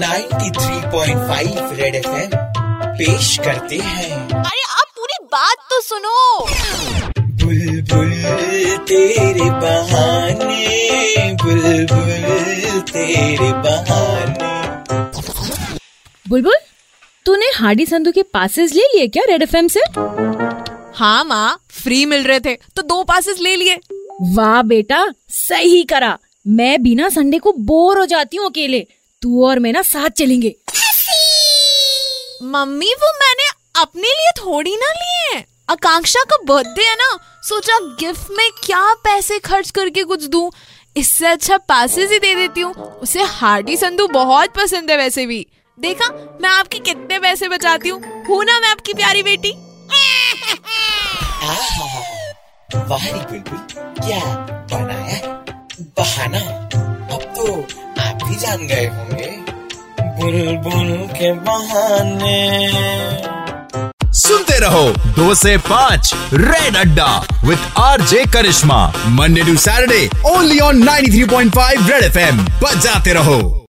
93.5 red FM पेश करते हैं। अरे आप पूरी बात तो सुनो। बुलबुल तेरे बहाने बुलबुल तेरे बहाने। बुलबुल तूने हार्डी संधू के पासेस ले लिए क्या रेड एफएम से? हाँ माँ फ्री मिल रहे थे तो दो पासेस ले लिए। वाह बेटा सही करा। मैं बिना संडे को बोर हो जाती हूँ अकेले। तू और मैं ना साथ चलेंगे। मम्मी वो मैंने अपने लिए थोड़ी ना लिए हैं। आकांक्षा का बर्थडे है ना सोचा गिफ्ट में क्या पैसे खर्च करके कुछ दूँ। इससे अच्छा पासेस ही दे देती हूँ। उसे हार्डी संधू बहुत पसंद है वैसे भी। देखा मैं आपके कितने पैसे बचाती हूँ। हूँ ना मैं आपकी प्यारी बेटी? आहा वाह क्या बनाया बहाना। अब तो भी जान गए होंगे। बुलबुल के बहाने। सुनते रहो दो से पाँच रेड अड्डा with R J Karishma Monday to Saturday only on 93.5 Red FM. बजाते रहो।